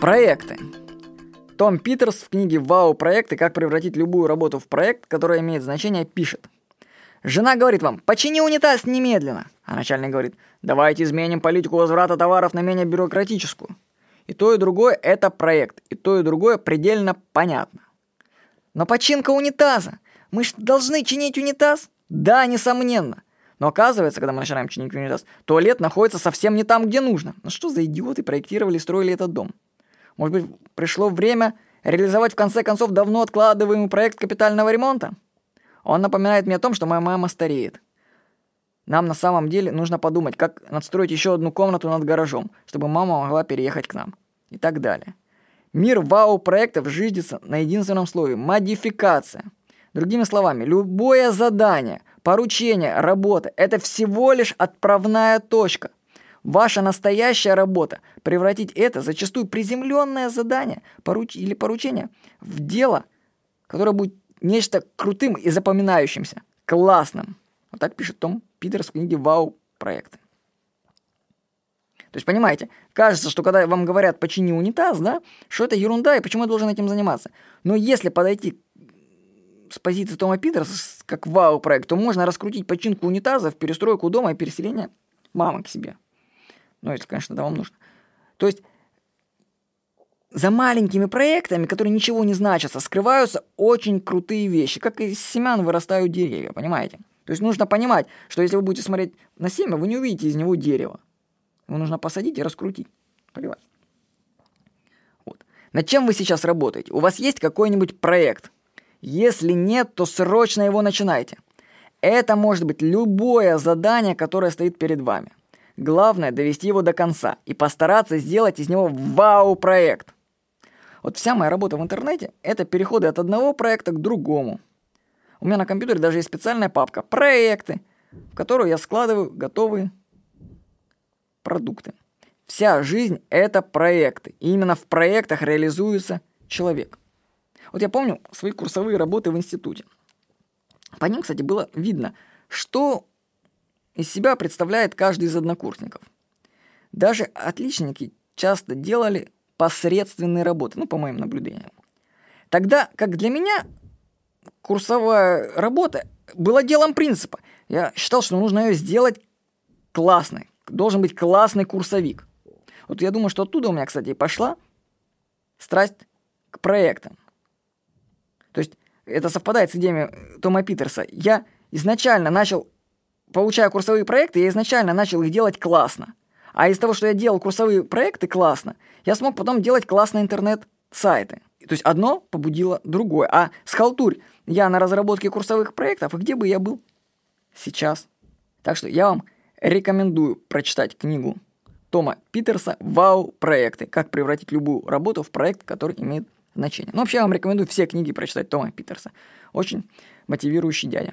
Проекты. Том Питерс в книге «Вау! Проекты. Как превратить любую работу в проект, который имеет значение» пишет. Жена говорит вам «Почини унитаз немедленно!» А начальник говорит «Давайте изменим политику возврата товаров на менее бюрократическую». И то, и другое – это проект. И то, и другое предельно понятно. Но починка унитаза. Мы же должны чинить унитаз? Да, несомненно. Но оказывается, когда мы начинаем чинить унитаз, туалет находится совсем не там, где нужно. Ну что за идиоты проектировали и строили этот дом? Может быть, пришло время реализовать в конце концов давно откладываемый проект капитального ремонта? Он напоминает мне о том, что моя мама стареет. Нам на самом деле нужно подумать, как надстроить еще одну комнату над гаражом, чтобы мама могла переехать к нам. И так далее. Мир вау-проектов жиждется на единственном слове – модификация. Другими словами, любое задание, поручение, работа – это всего лишь отправная точка. Ваша настоящая работа – превратить это, зачастую приземленное задание поруч... или поручение, в дело, которое будет нечто крутым и запоминающимся, классным. Вот так пишет Том Питерс в книге «Вау! Проекты». То есть, понимаете, кажется, что когда вам говорят «почини унитаз», да, что это ерунда, и почему я должен этим заниматься. Но если подойти с позиции Тома Питерса, как вау-проект, то можно раскрутить починку унитазов, перестройку дома и переселение мамы к себе. Ну, если, конечно, это вам нужно. То есть, за маленькими проектами, которые ничего не значатся, скрываются очень крутые вещи. Как из семян вырастают деревья, понимаете? То есть нужно понимать, что если вы будете смотреть на семя, вы не увидите из него дерево. Его нужно посадить и раскрутить. Поливать. Вот. Над чем вы сейчас работаете? У вас есть какой-нибудь проект? Если нет, то срочно его начинайте. Это может быть любое задание, которое стоит перед вами. Главное довести его до конца и постараться сделать из него вау-проект. Вот вся моя работа в интернете – это переходы от одного проекта к другому – у меня на компьютере даже есть специальная папка «Проекты», в которую я складываю готовые продукты. Вся жизнь – это проекты. И именно в проектах реализуется человек. Вот я помню свои курсовые работы в институте. По ним, кстати, было видно, что из себя представляет каждый из однокурсников. Даже отличники часто делали посредственные работы, ну, по моим наблюдениям. Тогда, как для меня, курсовая работа была делом принципа. Я считал, что нужно ее сделать классной. Должен быть классный курсовик. Вот я думаю, что оттуда у меня, кстати, пошла страсть к проектам. То есть это совпадает с идеями Тома Питерса. Я изначально начал, получая курсовые проекты, я изначально начал их делать классно. А из того, что я делал курсовые проекты классно, я смог потом делать классные интернет-сайты. То есть одно побудило другое. А схалтурь я на разработке курсовых проектов, и где бы я был сейчас? Так что я вам рекомендую прочитать книгу Тома Питерса «Вау-проекты. Как превратить любую работу в проект, который имеет значение». Ну, вообще, я вам рекомендую все книги прочитать Тома Питерса. Очень мотивирующий дядя.